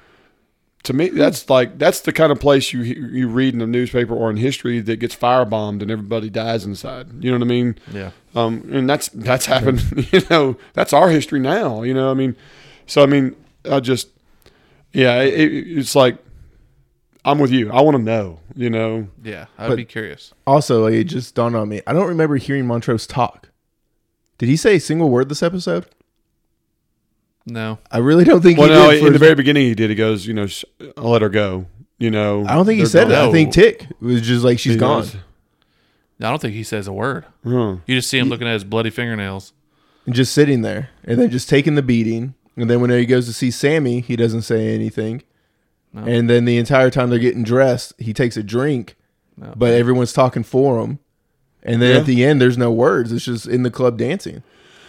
To me, that's like that's the kind of place you you read in the newspaper or in history that gets firebombed and everybody dies inside. You know what I mean? Yeah. Um, and that's that's happened. You know, that's our history now. You know, I mean, so I mean, I just, yeah, it, it- it's like I'm with you. I want to know. You know, Yeah. I'd But- be curious. Also, like, it just dawned on me. I don't remember hearing Montrose talk. Did he say a single word this episode? No. I really don't think well, he no, did. in the his- very beginning he did. He goes, you know, sh- I'll let her go. You know, I don't think he said it. gone. I think Tick was just like she's He gone, does. I don't think he says a word. Huh. You just see him looking at his bloody fingernails. and just sitting there, and then just taking the beating. And then when he goes to see Sammy, he doesn't say anything. No. And then the entire time they're getting dressed, he takes a drink, No. but everyone's talking for him. And then Yeah. at the end, there's no words. It's just in the club dancing.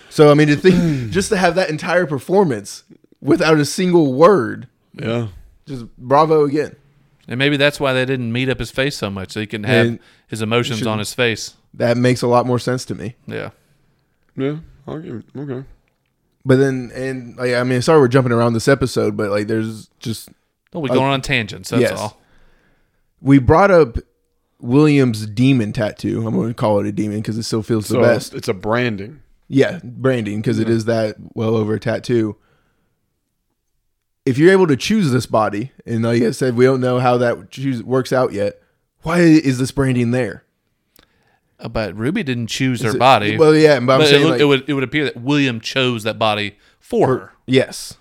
So I mean, to think just to have that entire performance without a single word, Yeah. just bravo again. And maybe that's why they didn't meet up his face so much, so he can have And his emotions should- on his face. That makes a lot more sense to me. Yeah. Yeah. I'll give it. Okay. But then, and like, I mean, sorry we're jumping around this episode, but like, there's just Well, we're going on tangents. That's Uh, yes. all. we brought up William's demon tattoo. I'm going to call it a demon because it still feels So the best. it's a branding. Yeah, branding because it is that well over a tattoo. If you're able to choose this body, and like I said, we don't know how that choose works out yet. Why is this branding there? Uh, But Ruby didn't choose her it- body. Well, yeah, but I'm but it, saying look- like, it would it would appear that William chose that body for, her. yes,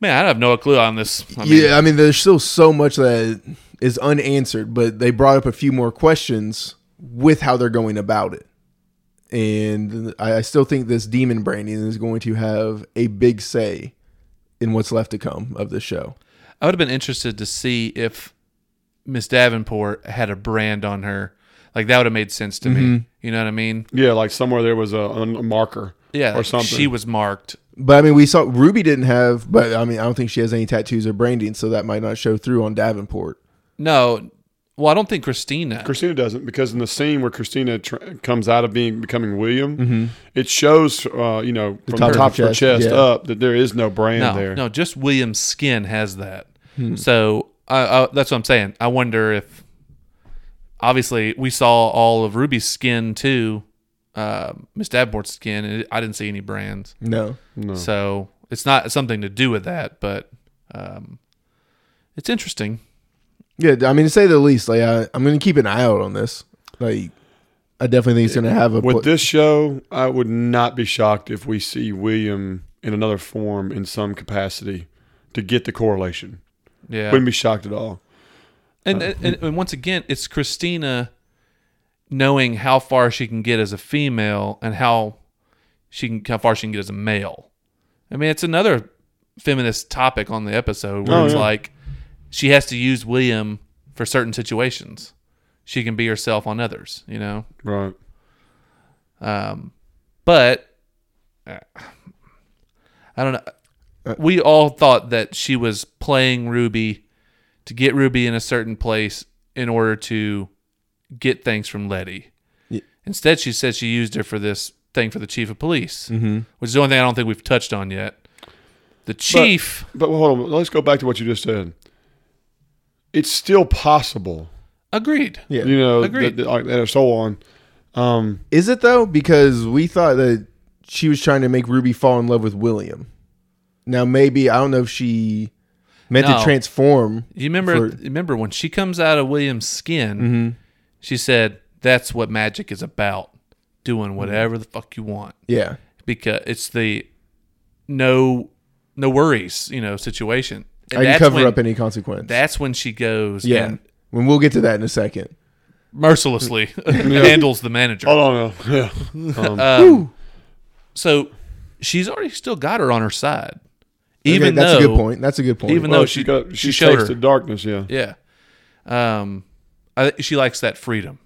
Man, I have no clue on this. I mean, yeah. I mean, there's still so much that is unanswered, but they brought up a few more questions with how they're going about it, and I, I still think this demon branding is going to have a big say in what's left to come of the show. I would have been interested to see if Miss Davenport had a brand on her. Like that would have made sense to Mm-hmm. me. You know what I mean? Yeah, like somewhere there was a, a marker. Yeah. Or something. She was marked. But I mean, we saw Ruby didn't have, but I mean, I don't think she has any tattoos or branding, so that might not show through on Davenport. No. Well, I don't think Christina. Christina doesn't because in the scene where Christina tr- comes out of being becoming William, it shows, uh, you know, from top the top of her chest, chest yeah. up that there is no brand no, there. no, just William's skin has that. Hmm. So uh, uh, that's what I'm saying. I wonder if, obviously, we saw all of Ruby's skin too, uh, Miss Davenport's skin, and I didn't see any brands. No, No. So it's not something to do with that, but um, it's interesting. yeah, I mean, to say the least, like I, I'm going to keep an eye out on this. Like, I definitely think it's going to have a. With pl- this show, I would not be shocked if we see William in another form in some capacity to get the correlation. Yeah. Wouldn't be shocked at all. And, and and once again, it's Christina knowing how far she can get as a female and how she can how far she can get as a male. I mean, it's another feminist topic on the episode where Oh, it's yeah. like she has to use William for certain situations. She can be herself on others, you know. Right. Um, but uh, I don't know. We all thought that she was playing Ruby to get Ruby in a certain place in order to get things from Leti. Yeah. Instead, she said she used her for this thing for the chief of police, Mm-hmm. which is the only thing I don't think we've touched on yet. The chief, But hold on. Let's go back to what you just said. It's still possible, agreed. Yeah. you know, Agreed. that, that, and so on. Um, Is it though? Because we thought that she was trying to make Ruby fall in love with William. Now maybe I don't know if she meant No. to transform. You remember? For- remember when she comes out of William's skin? Mm-hmm. She said, "That's what magic is about: doing whatever the fuck you want." Yeah. because it's the no no worries you know situation. And I can cover when, up any consequence. That's when she goes yeah. and when we'll get to that in a second. mercilessly handles the manager. hold on. Yeah. Um, Um, so she's already still got her on her side, even okay, that's though a good point. That's a good point. even well, though she she got she she showed tasted her darkness. Yeah. yeah. Um, I, she likes that freedom.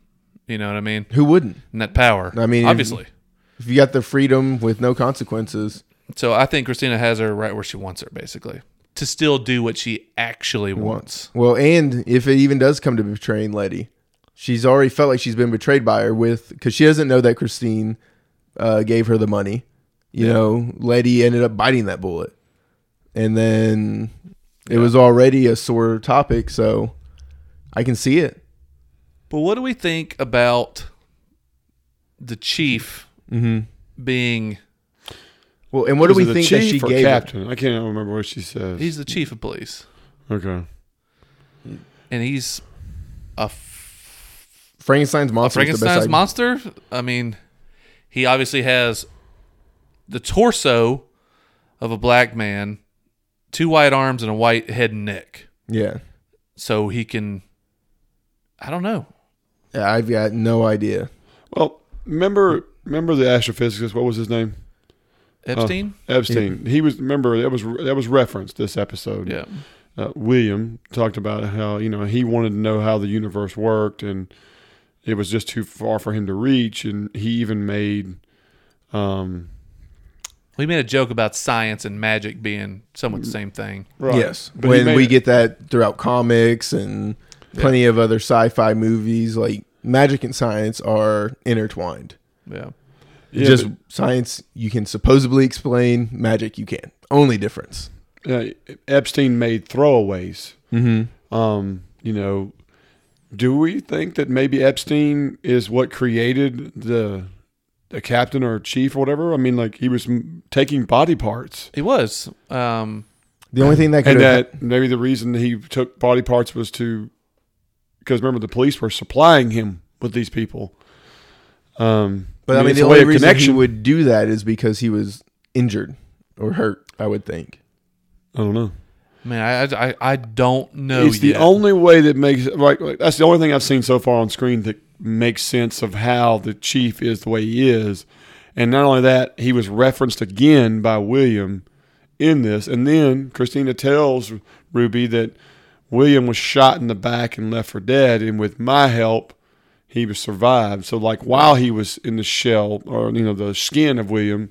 You know what I mean? Who wouldn't? And that power. I mean, obviously. If you got the freedom with no consequences, So I think Christina has her right where she wants her, basically, to still do what she actually wants. well, and if it even does come to betraying Leti, she's already felt like she's been betrayed by her with because she doesn't know that Christine uh, gave her the money. You know, Leti ended up biting that bullet, and then it was already a sore topic. So I can see it. But what do we think about the chief mm-hmm. being? Well, and what do we it the think that she or gave? her? captain? I can't remember what she says. He's the chief of police, okay. and he's a, f- Frankenstein's a monster. is the best Frankenstein's idea. monster. I mean, he obviously has the torso of a black man, two white arms, and a white head and neck. Yeah. So he can. I don't know. Yeah, I've got no idea. Well, remember remember the astrophysicist? What was his name? Epstein. Epstein. He was remember that was that was referenced this episode. yeah. uh, William talked about how you know he wanted to know how the universe worked, and it was just too far for him to reach. And he even made, um, We made a joke about science and magic being somewhat the same thing. right. Yes, But when we it- get that throughout comics and plenty of other sci-fi movies, like magic and science are intertwined. Yeah. yeah, Just but, science you can supposedly explain, magic you can. Only difference. uh, Epstein made throwaways. Mm-hmm. Um, you know, do we think that maybe Epstein is what created the the captain or chief or whatever? I mean, like he was m- taking body parts. He was. Um, The only thing that could and have, that maybe the reason he took body parts was to because remember the police were supplying him with these people um but I mean it's the way only of reason he connection. would do that is because he was injured or hurt. I would think. i don't know man, I, I, I don't know it's the only way that makes right like, that's the only thing i've seen so far on screen that makes sense of how the chief is the way he is and not only that he was referenced again by william in this and then christina tells ruby that william was shot in the back and left for dead and with my help he was survived so like while he was in the shell or you know the skin of william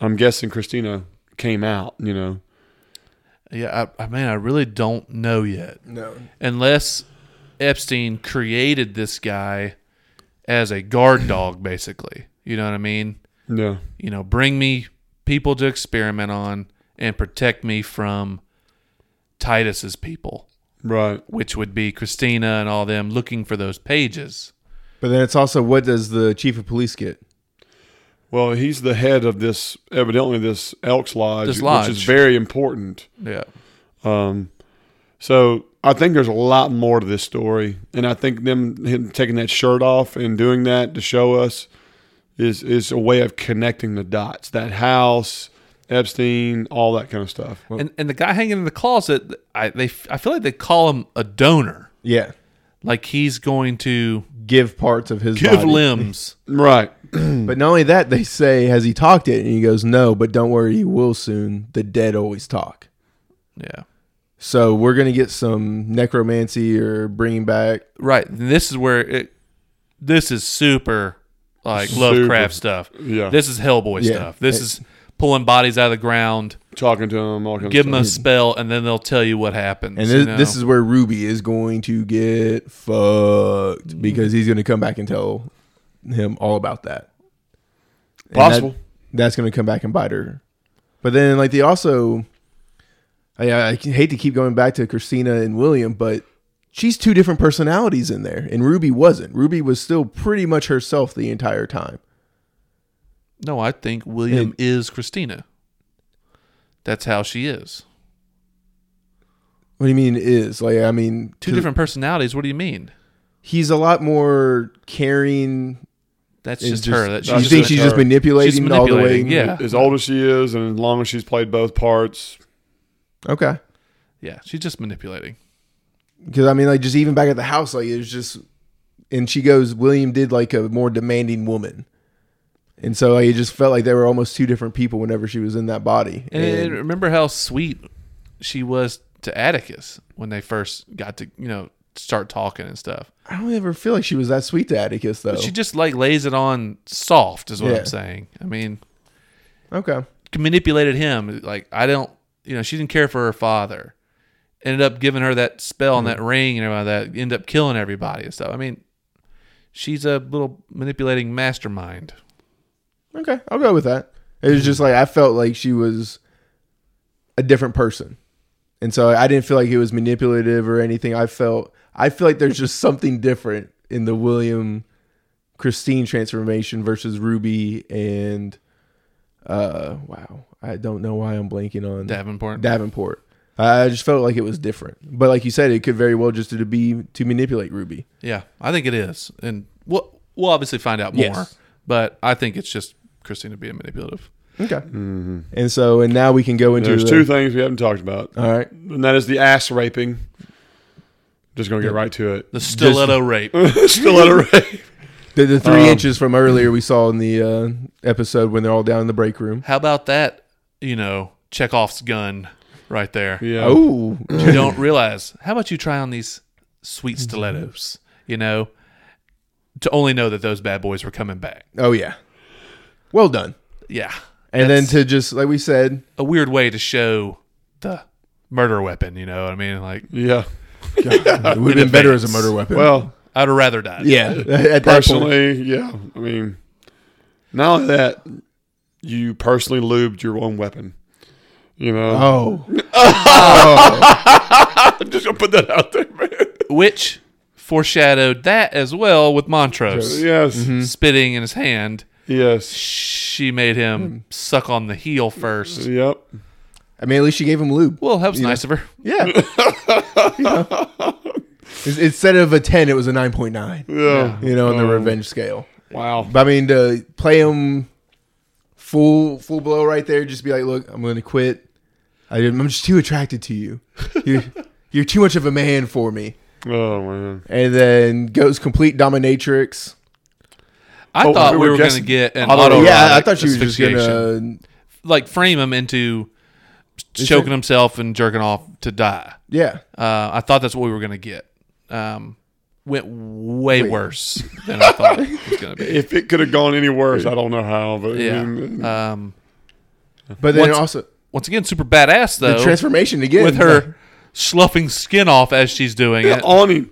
i'm guessing christina came out you know Yeah, I, I mean, I really don't know yet. No. Unless Epstein created this guy as a guard dog, basically. You know what I mean? yeah You know, bring me people to experiment on and protect me from Titus's people, right which would be Christina and all them looking for those pages. But then it's also what does the chief of police get? Well, he's the head of this, evidently this Elks Lodge, This which is very important. Yeah. Um, so I think there's a lot more to this story, and I think them him taking that shirt off and doing that to show us is is a way of connecting the dots. That house, Epstein, all that kind of stuff. And and the guy hanging in the closet, I they I feel like they call him a donor. Yeah. Like he's going to Give parts of his give body. limbs. Right. But not only that, they say, has he talked it? And he goes, no, but don't worry, he will soon. The dead always talk. Yeah. So we're gonna get some necromancy or bringing back. Right. This is where it. This is super like Super. Lovecraft stuff. Yeah. This is Hellboy Yeah. stuff. This It- is pulling bodies out of the ground, Talking to them, all kinds give of them a stuff. spell, and then they'll tell you what happens. And you this, know? this is where Ruby is going to get fucked mm. because he's gonna come back and tell him all about that. And that- possible. that's going to come back and bite her. But then, like they also, I, I hate to keep going back to Christina and William, but she's two different personalities in there, and Ruby wasn't. Ruby was still pretty much herself the entire time. No. I think William And- is Christina. That's how she is. What do you mean is like? I mean, Two 'cause different personalities. What do you mean? He's a lot more caring. That's and just, her. That you she's think she's her. just manipulating, She's all the way? yeah. As old as she is, and as long as she's played both parts, Okay. yeah, she's just manipulating. Because I mean, like just even back at the house, like it was just, and she goes, William did like a more demanding woman, and so it just felt like they were almost two different people whenever she was in that body. And, And- remember how sweet she was to Atticus when they first got to you know start talking and stuff. I don't ever feel like she was that sweet to Atticus though. She just like lays it on soft, is what Yeah. I'm saying. I mean, okay, manipulated him. Like I don't, you know, she didn't care for her father. Ended up giving her that spell and mm. that ring and like that. Ended up killing everybody and stuff. I mean, she's a little manipulating mastermind. Okay, I'll go with that. It was just like I felt like she was a different person, and so I didn't feel like it was manipulative or anything. I felt I feel like there's just something different in the William Christine transformation versus Ruby and uh wow I don't know why I'm blanking on Davenport. Davenport. I just felt like it was different, but like you said, it could very well just to be to manipulate Ruby. yeah, I think it is, and we'll we'll obviously find out more. Yes. But I think it's just Christina being manipulative. Okay, and so and now we can go into there's the- two things we haven't talked about, All right, and that is the ass raping. Just gonna get right to it. The stiletto rape. Stiletto rape. the, the three Um, inches from earlier we saw in the uh, episode when they're all down in the break room. How about that? You know, Chekhov's gun right there. Yeah. Oh, you don't realize. How about you try on these sweet stilettos? You know, to only know that those bad boys were coming back. oh yeah, well done. Yeah, And then That's to just like we said, a weird way to show the murder weapon. You know what I mean? Like Yeah. it would have been better as a murder weapon. Well, I'd have rather died. yeah, at that point, personally, yeah. I mean, not only that, you personally lubed your own weapon. You know, oh. oh, I'm just gonna put that out there, man. which foreshadowed that as well with Montrose Yes, mm-hmm. spitting in his hand. Yes, She made him suck on the heel first. yep. I mean, at least she gave him lube. Well, that was nice of her. Yeah. You know. Instead of a 10, it was a 9.9, Yeah. you know, on the Oh, revenge scale. Wow. But I mean, to play him full full blow right there, just be like, look, I'm going to quit. I, I'm just too attracted to you. You're, you're too much of a man for me. Oh man. And then goes complete dominatrix. I Oh, thought we we were were going to get an auto- auto. yeah, I thought she was just going to. like frame him into choking himself and jerking off to die. Yeah. Uh, I thought that's what we were going to get. Um, went way Wait. worse than I thought it was going to be. If it could have gone any worse, I don't know how. But I Yeah. mean, Um, But then Once- also once again, super badass the though, transformation again. with her sloughing skin off as she's doing it. on him.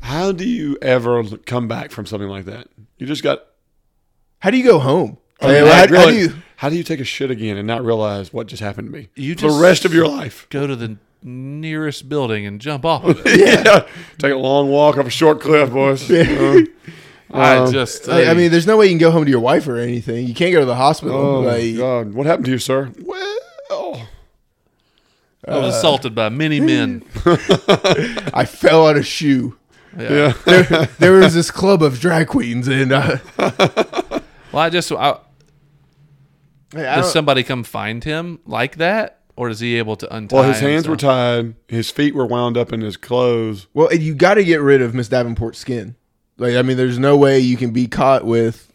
How do you ever come back from something like that? You just got. How do you go home? I mean, Like, how, really, how do you? how do you take a shit again and not realize what just happened to me? You just the rest of your life. Go to the nearest building and jump off of it. Yeah. Take a long walk up a short cliff, boys. Uh, I Um, just, I, I mean, there's no way you can go home to your wife or anything. You can't go to the hospital. oh, like, God. What happened to you, sir? Well, I was assaulted by many men. I fell out of shoe. Yeah. yeah. There, there was this club of drag queens, and uh, Well, I just, I, I does somebody come find him like that, or is he able to untie? Well, his hands were tied. His feet were wound up in his clothes. well, and you got to get rid of Miss Davenport's skin. Like, I mean, there's no way you can be caught with.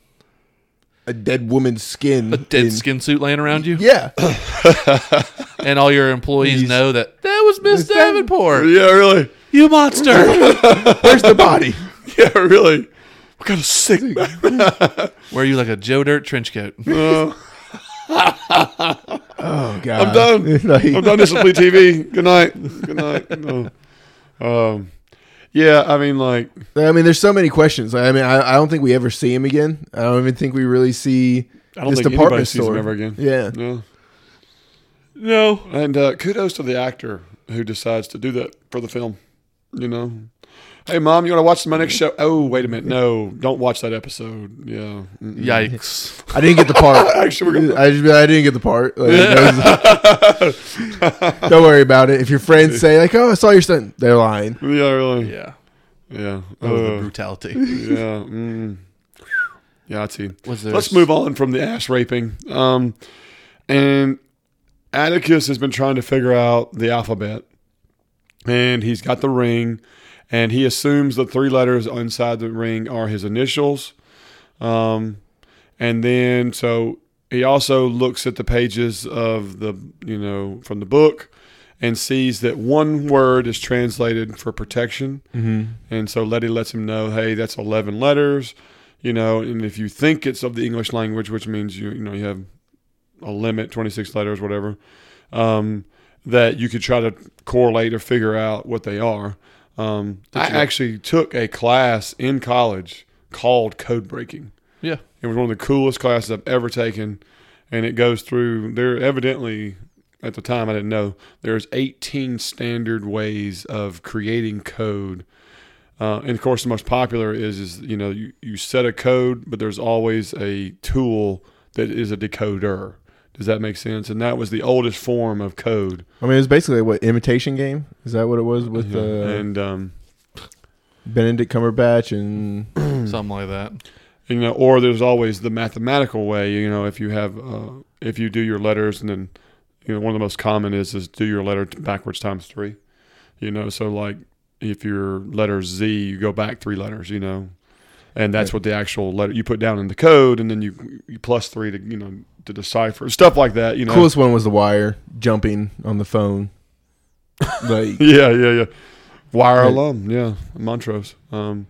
a dead woman's skin. A dead in- skin suit laying around you, Yeah, and all your employees He's- know that that was Miss Miss Davenport. Yeah, really. You monster! where's the body? Yeah, really. What kind of sick? Wear you like a Joe Dirt trench coat. Uh, Oh god, I'm done. Like- I'm done. This is Bleed TV. Good night. Good night. No. Um, yeah, I mean, like, I mean, there's so many questions. I mean, I, I don't think we ever see him again. I don't even think we really see I don't this think anybody department sees him store ever again. Yeah, No. No. And uh, kudos to the actor who decides to do that for the film. You know, hey mom, you want to watch my next show? Oh, wait a minute, no, don't watch that episode. Yeah, Mm-mm. Yikes! I didn't get the part. Actually, we're gonna. I, just, I didn't get the part. Like, that was- don't worry about it. If your friends say like, "Oh, I saw your son," they're lying. Yeah, really. Yeah. Yeah. Oh, the Uh, brutality. yeah. Mm. Yeah, I see. Was there Let's move on from the ass raping. Um, and Atticus has been trying to figure out the alphabet, and he's got the ring, and he assumes the three letters inside the ring are his initials. Um, and then so he also looks at the pages of the you know from the book and sees that one word is translated for protection Mm-hmm. and so Leti lets him know, hey, that's 11 letters, you know, and if you think it's of the English language, which means you, you know, you have a limit, 26 letters, whatever, um, that you could try to correlate or figure out what they are. Um, I actually took a class in college called code breaking. Yeah. It was one of the coolest classes I've ever taken, and it goes through. There evidently at the time I didn't know there's 18 standard ways of creating code, uh, and of course the most popular is is you know you, you set a code, but there's always a tool that is a decoder. Does that make sense? And that was the oldest form of code. I mean, it was basically what imitation game. Is that what it was with Yeah. uh, and um, Benedict Cumberbatch and Something like that. you know, or there's always the mathematical way. You know, if you have, uh, if you do your letters, and then, you know, one of the most common is is do your letter backwards times three. You know, so like if your letter Z, you go back three letters. You know, and that's what the actual letter you put down in the code, and then you you plus three to you know to decipher stuff like that. You know, coolest one was the wire jumping on the phone. Like yeah, yeah, yeah. Wire Right. alum, yeah, Montrose. Um,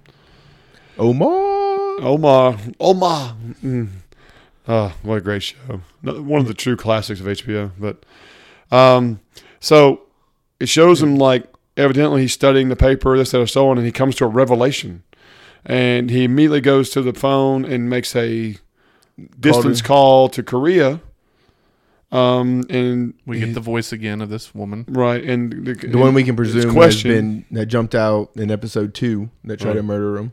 Omar. Omar, Omar. Mm. Oh, what a great show! One of the true classics of HBO. But um, so it shows him like evidently he's studying the paper, this, that, or so on, and he comes to a revelation, and he immediately goes to the phone and makes a distance call to Korea. Um, and We he- get the voice again of this woman. right, and the, The one we can his presume has question- been that jumped out in episode two that tried to murder him.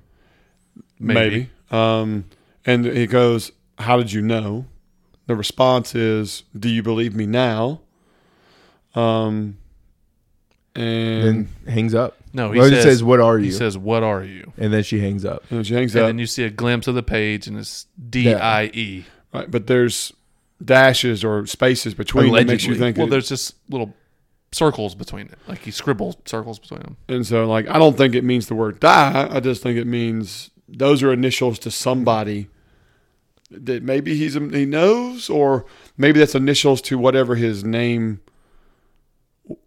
Maybe. Maybe. Um, and he goes, How did you know? The response is, Do you believe me now? Um, and then hangs up. No, he Well, says, says, "What are you?" He says, "What are you?" and then she hangs up. and she hangs And up. then you see a glimpse of the page, and it's D I E. right, but there's dashes or spaces between that makes you Allegedly. think. Well, it- there's just little circles between it. Like he scribbles circles between them. and so, like, I don't think it means the word die. I just think it means those are initials to somebody that maybe he's he knows, or maybe that's initials to whatever his name.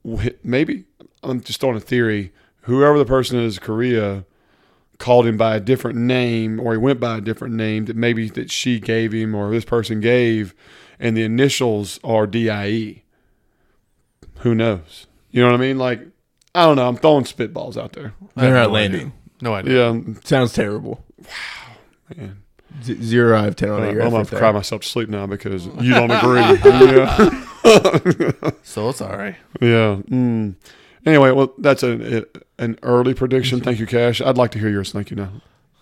w- Maybe I'm just throwing a theory. Whoever the person is, Korea called him by a different name, or he went by a different name that maybe that she gave him, or this person gave, and the initials are DIE. Who knows? You know what I mean? Like, I don't know. I'm throwing spitballs out there. They're not no landing. idea. No idea. Yeah, Sounds terrible. man. Z- zero out of ten on Uh, your I'm gonna effort there. cry myself to sleep now because you don't agree. yeah. So it's all right. yeah. Mm. Anyway, well, that's a, a- an early prediction. Thank you, Cash. I'd like to hear yours. Thank you. Now,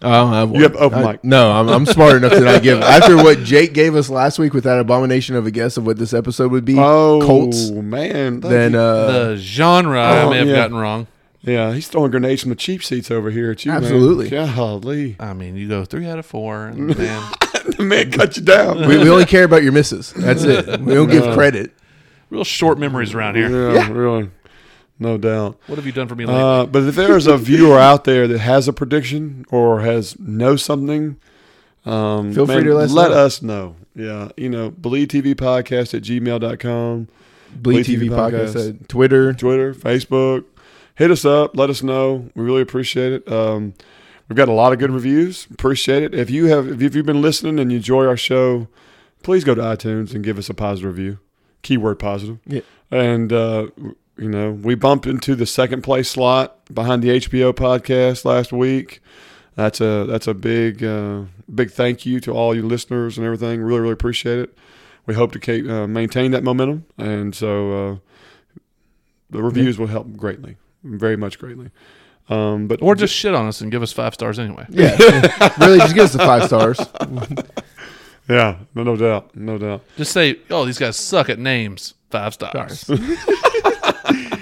Oh I don't have one. You have open I- mic. No, I'm, I'm smart enough to not give. After what Jake gave us last week with that abomination of a guess of what this episode would be, oh, Colts. man. Then uh, the genre I oh, may have yeah. gotten wrong. yeah, he's throwing grenades from the cheap seats over here at you. man. Absolutely. Golly, I mean, you go three out of four, and man, the man cut you down. we, we only care about your misses. That's it. We don't give credit. real short memories around here. yeah, Yeah. really, no doubt. What have you done for me lately? Uh, but if there's a viewer out there that has a prediction or has know something, Um, Feel free to let us let know. us know. Yeah, you know, Bleed TV podcast at gmail.com, Bleed Bleed TV, TV podcast, podcast. at Twitter. Twitter, Facebook. Hit us up. Let us know. We really appreciate it. Um, we've got a lot of good reviews. Appreciate it. If you have, if you've been listening and you enjoy our show, please go to iTunes and give us a positive review. Keyword positive. Yeah. And uh, you know, we bumped into the second place slot behind the HBO podcast last week. That's a that's a big uh, big thank you to all you listeners and everything. Really really appreciate it. We hope to keep, uh, maintain that momentum, and so uh, the reviews will help greatly, very much greatly. Um, but Or just shit on us and give us five stars anyway. Yeah, really, just give us the five stars. yeah, no, no doubt, no doubt. Just say, oh, these guys suck at names. Five stars.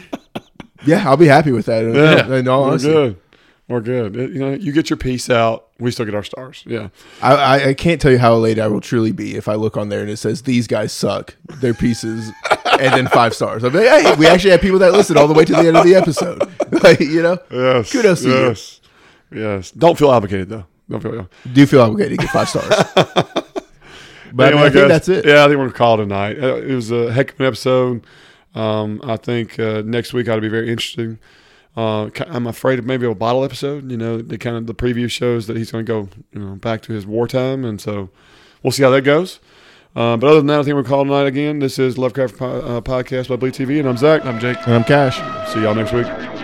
Yeah, I'll be happy with that. Yeah. in all We're good. We're good. It- you know, you get your piece out. We still get our stars. Yeah. I, I, I can't tell you how elated I will truly be if I look on there and it says these guys suck, their pieces, and then five stars. Be like, hey, we actually have people that listen all the way to the end of the episode. like, you know, Yes. Kudos to you. yes. Yes. Don't feel obligated though. Don't feel. do feel obligated to get five stars. But I, mean, Anyway, I think that's it. Yeah, I think we're gonna call it a night. Uh, it was a heck of an episode. Um, I think uh, next week ought to be very interesting. Uh, I'm afraid of maybe a bottle episode. You know, the kind of the preview shows that he's going to go, you know, back to his wartime, and so we'll see how that goes. Uh, but other than that, I think we're calling tonight again. This is Lovecraft po- uh, Podcast by Bleed TV, and I'm Zach. I'm Jake. And I'm Cash. See y'all next week.